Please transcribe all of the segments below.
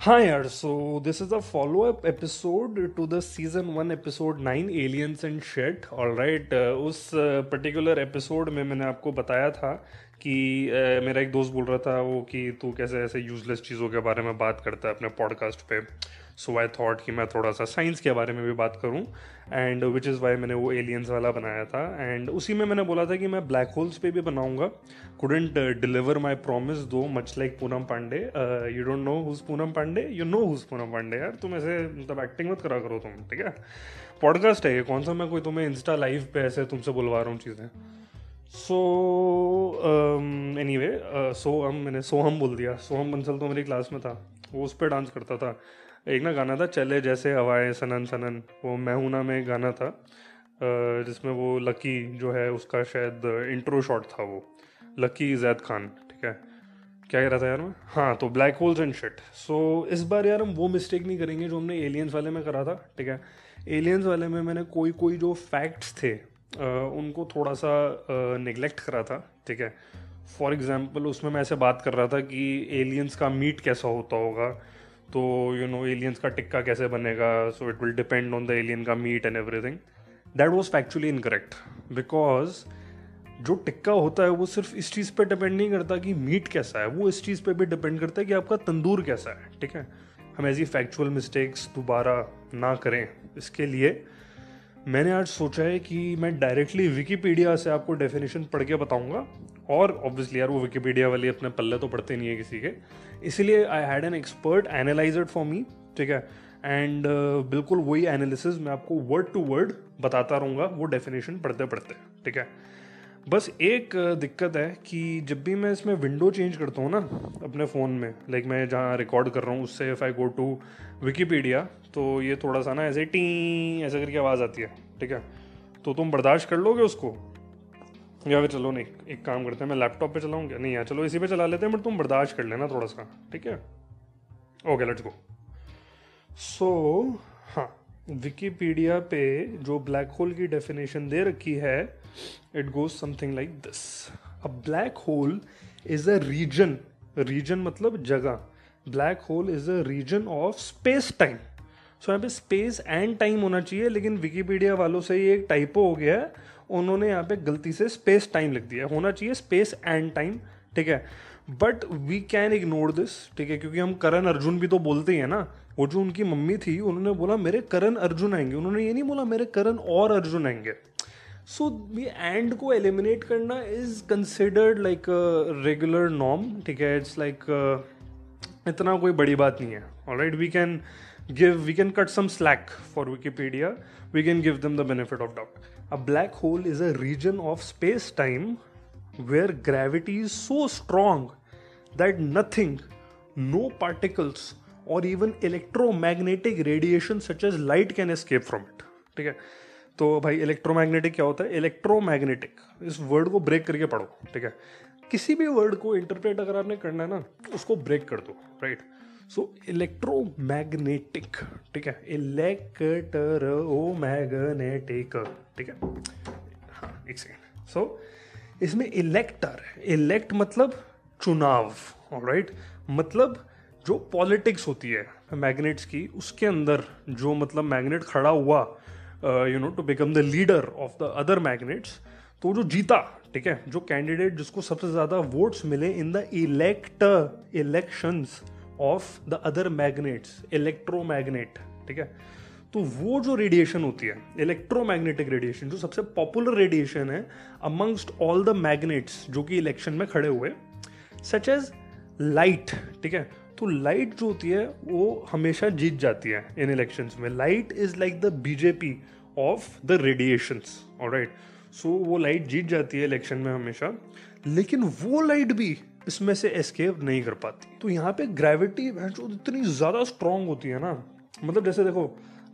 हाँ यार so this is a follow up episode two the season one episode nine aliens and shit all right उस particular uh, episode में मैंने आपको बताया था कि uh, मेरा एक दोस्त बोल रहा था वो कि तू कैसे ऐसे यूजलेस चीज़ों के बारे में बात करता है अपने पॉडकास्ट पे। सो आई थॉट कि मैं थोड़ा सा साइंस के बारे में भी बात करूँ एंड विच इज़ वाई मैंने वो एलियंस वाला बनाया था एंड उसी में मैंने बोला था कि मैं ब्लैक होल्स पे भी बनाऊँगा। Couldn't deliver my promise though much like Poonam Pandey you don't know who's Poonam Pandey you know who's Poonam Pandey यार, तुम ऐसे मतलब एक्टिंग मत करा करो तुम, ठीक है? पॉडकास्ट है कौन सा मैं कोई तुम्हें इंस्टा लाइव पे ऐसे तुमसे बुलवा रहा हूँ चीज़ें। सो एनी वे सोहम मैंने सोहम बोल दिया। सोहम बंसल तो मेरी क्लास में था, वो उस पर डांस करता था। एक ना गाना था, चले जैसे हवाएँ सनन सनन। वो मैं में गाना था जिसमें वो लकी जो है, उसका शायद इंट्रो शॉट था वो। लकी जैद खान, ठीक है? क्या कह रहा था यार मैं? हाँ तो black holes and shit so इस बार यार हम वो मिस्टेक नहीं करेंगे जो हमने एलियंस वाले में करा था, ठीक है? एलियंस वाले में मैंने कोई कोई जो फैक्ट्स थे उनको थोड़ा सा निगलेक्ट करा था, ठीक है? फॉर एग्ज़ाम्पल उसमें मैं ऐसे बात कर रहा था कि एलियंस का मीट कैसा होता होगा तो यू नो एलियंस का टिक्का कैसे बनेगा? So it will depend on the alien का meat and everything that was factually incorrect because जो टिक्का होता है वो सिर्फ़ इस चीज़ पे डिपेंड नहीं करता कि मीट कैसा है। वो इस चीज़ पे भी डिपेंड करता है कि आपका तंदूर कैसा है, ठीक है? हम ऐसी फैक्चुअल मिस्टेक्स दोबारा ना करें। इसके लिए मैंने आज सोचा है कि मैं डायरेक्टली विकीपीडिया से आपको डेफिनेशन पढ़ के बताऊँगा। और ऑब्वियसली यार वो विकीपीडिया वाली अपने पल्ले तो पढ़ते नहीं है किसी के। इसीलिए I had an expert analyse for me ठीक है? एंड uh, बिल्कुल वही एनालिसिस मैं आपको वर्ड टू वर्ड बताता रहूँगा वो डेफिनेशन पढ़ते पढ़ते ठीक है? बस एक uh, दिक्कत है कि जब भी मैं इसमें विंडो चेंज करता हूँ ना अपने फ़ोन में लाइक मैं जहाँ रिकॉर्ड कर रहा हूँ उससे if I go to Wikipedia तो ये थोड़ा सा ना ऐसे टी ऐसे करके आवाज़ आती है ठीक है? तो तुम बर्दाश्त कर लोगे उसको? या फिर चलो नहीं एक काम करते हैं, मैं लैपटॉप पे चलाऊँ क्या? नहीं यार, चलो इसी पे चला लेते हैं, बट तुम बर्दाश्त कर लेना थोड़ा सा, ठीक है? ओके लेट्स गो सो हाँ विकीपीडिया पे जो ब्लैक होल की डेफिनेशन दे रखी है it goes something like this a black hole is a region region मतलब जगह. Black hole is a region of space time so यहाँ पे स्पेस एंड टाइम होना चाहिए, लेकिन विकीपीडिया वालों से ये एक टाइपो हो गया है उन्होंने यहाँ पे गलती से स्पेस टाइम लिख दिया होना चाहिए स्पेस एंड टाइम ठीक है? But we can ignore this ठीक है? क्योंकि हम करण अर्जुन भी तो बोलते ही है ना। वो जो उनकी मम्मी थी उन्होंने बोला मेरे करण अर्जुन आएँगे। उन्होंने ये नहीं बोला मेरे करण और अर्जुन आएँगे। सो ये एंड को एलिमिनेट करना is considered like regular norm ठीक है? इट्स लाइक uh, इतना कोई बड़ी बात नहीं है। All right we can give we can cut some slack for wikipedia. We can give them the benefit of doubt. A black hole is a region of space time where gravity is so strong that nothing no particles or even electromagnetic radiation such as light can escape from it ठीक है तो भाई electromagnetic क्या होता है electromagnetic इस word को break करके पढ़ो ठीक है किसी भी वर्ड को इंटरप्रेट अगर आपने करना है ना उसको ब्रेक कर दो राइट? सो इलेक्ट्रोमैग्नेटिक ठीक है? इलेक्ट्रोमैग्नेटिक ठीक है? हाँ एक सेकेंड सो इसमें इलेक्टर इलेक्ट मतलब चुनाव राइट मतलब जो पॉलिटिक्स होती है मैग्नेट्स की, उसके अंदर जो मतलब मैग्नेट खड़ा हुआ you know to become the leader of the other magnets तो जो जीता, ठीक है? जो कैंडिडेट जिसको सबसे ज़्यादा वोट्स मिले in the elect elections of the other magnets electromagnet ठीक है? तो वो जो रेडिएशन होती है इलेक्ट्रोमैग्नेटिक रेडिएशन जो सबसे पॉपुलर रेडिएशन है अमंगस्ट ऑल द मैग्नेट्स जो कि इलेक्शन में खड़े हुए सच एज लाइट ठीक है? तो लाइट जो होती है, वो हमेशा जीत जाती है इन इलेक्शंस में। Light is like the BJP of the radiations right so वो लाइट जीत जाती है इलेक्शन में हमेशा। लेकिन वो लाइट भी इसमें से एस्केप नहीं कर पाती। तो यहाँ पे ग्रेविटी इतनी ज़्यादा स्ट्रांग होती है ना। मतलब जैसे देखो,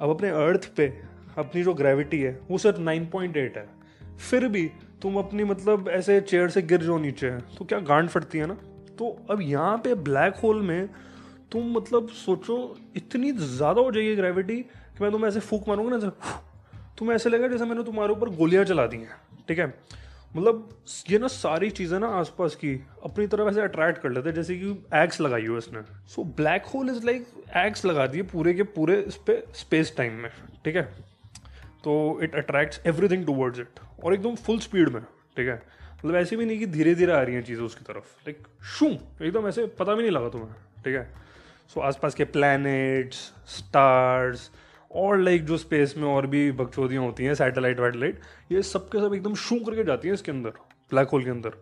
अब अपने अर्थ पे अपनी जो ग्रेविटी है, वो सिर्फ़ 9.8 है। फिर भी तुम अपनी मतलब ऐसे चेयर से गिर जाओ नीचे तो क्या गांड फटती है ना? तो अब यहाँ पे ब्लैक होल में तुम मतलब सोचो, इतनी ज़्यादा हो जाएगी ग्रेविटी कि मैं तुम्हें ऐसे फूक मारूँगा ना तुम्हें ऐसे लगेगा जैसे मैंने तुम्हारे ऊपर गोलियाँ चला दी हैं, ठीक है? मतलब ये ना सारी चीज़ें ना आसपास की अपनी तरफ़ ऐसे अट्रैक्ट कर लेते हैं, जैसे कि एग्स लगाई हो इसने so black hole is like eggs लगा दिए पूरे के पूरे इस पे स्पेस टाइम में, ठीक है? तो it attracts everything towards it और एकदम फुल स्पीड में, ठीक है? मतलब ऐसे भी नहीं कि धीरे धीरे आ रही हैं चीज़ें उसकी तरफ़। लाइक शू एकदम ऐसे पता भी नहीं लगा तुम्हें, ठीक है? सो आसपास के प्लैनेट्स स्टार्स और लाइक जो स्पेस में और भी बकचोदियाँ होती हैं सैटेलाइट वैटेलाइट ये सब के सब एकदम शू करके जाती हैं इसके अंदर ब्लैक होल के अंदर।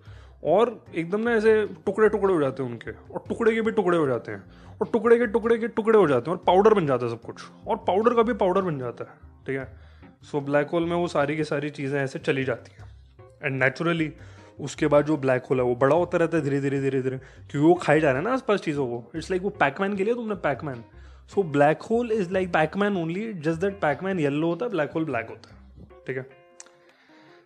और एकदम ना ऐसे टुकड़े टुकड़े हो जाते हैं उनके, और टुकड़े के भी टुकड़े हो जाते हैं, और टुकड़े के टुकड़े के टुकड़े हो जाते हैं, और पाउडर बन जाता है सब कुछ, और पाउडर का भी पाउडर बन जाता है, ठीक है? सो ब्लैक होल में वो सारी की सारी चीज़ें ऐसे चली जाती हैं। एंड नेचुरली उसके बाद जो ब्लैक होल है, वो बड़ा होता रहता है धीरे धीरे धीरे धीरे, क्योंकि वो खाई जा रहा है ना आसपास चीज़ों को। इट्स लाइक वो पैकमैन के लिए तुमने Pacman so black hole is like Pacman only just that Pacman yellow होता है ब्लैक होल ब्लैक होता है, ठीक है?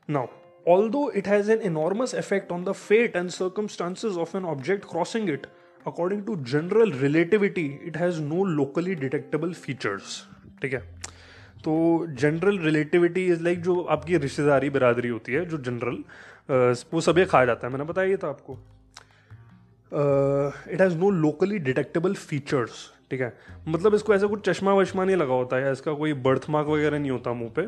Now all it has an enormous effect on the fate and circumstances of an object crossing it according to general relativity it has no locally detectable features ठीक है? तो general relativity is like जो आपकी रिश्तेदारी बिरादरी होती है, जो जनरल वो सभी खाया जाता है। मैंने बताया था आपको। It has no locally detectable features ठीक है? मतलब इसको ऐसा कुछ चश्मा वश्मा नहीं लगा होता है इसका कोई बर्थ मार्क वगैरह नहीं होता मुँह पे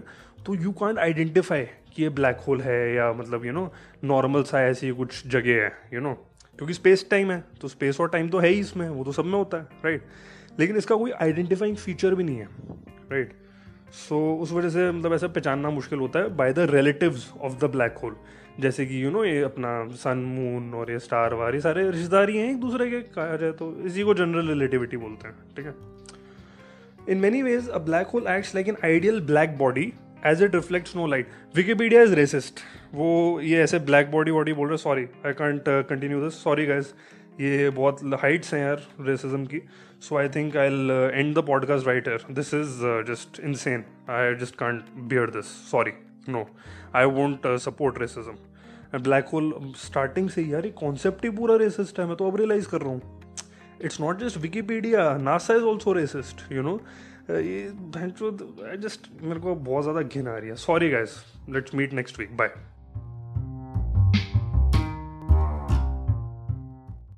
तो यू कॉन्ट आइडेंटिफाई कि ये ब्लैक होल है या मतलब यू नो नॉर्मल सा ऐसी कुछ जगह है यू नो क्योंकि स्पेस टाइम है तो स्पेस और टाइम तो है ही इसमें वो तो सब में होता है राइट लेकिन इसका कोई आइडेंटिफाइंग फीचर भी नहीं है राइट सो so, उस वजह से मतलब ऐसा पहचानना मुश्किल होता है by the relative of the black hole जैसे कि यू नो ये अपना सन मून और ये स्टार वार, ये सारे रिश्तेदारी हैं एक दूसरे के कहा जाए तो इसी को जनरल रिलेटिविटी बोलते हैं, ठीक है? In many ways a black hole acts like an ideal black body as it reflects no light Wikipedia is racist वो, ये ऐसे ब्लैक बॉडी बॉडी बोल रहे sorry I can't continue this sorry guys ये बहुत हाइट्स हैं यार racism की. So I think I'll end the podcast right here this is just insane I just can't bear this sorry no I won't support racism black hole starting से यार, ये concept ही पूरा resist है, मैं तो अब रियलाइज़ कर रहा हूँ। It's not just Wikipedia NASA is also racist you know ये जस्ट मेरे को बहुत ज़्यादा घिन आ रही है। Sorry guys let's meet next week bye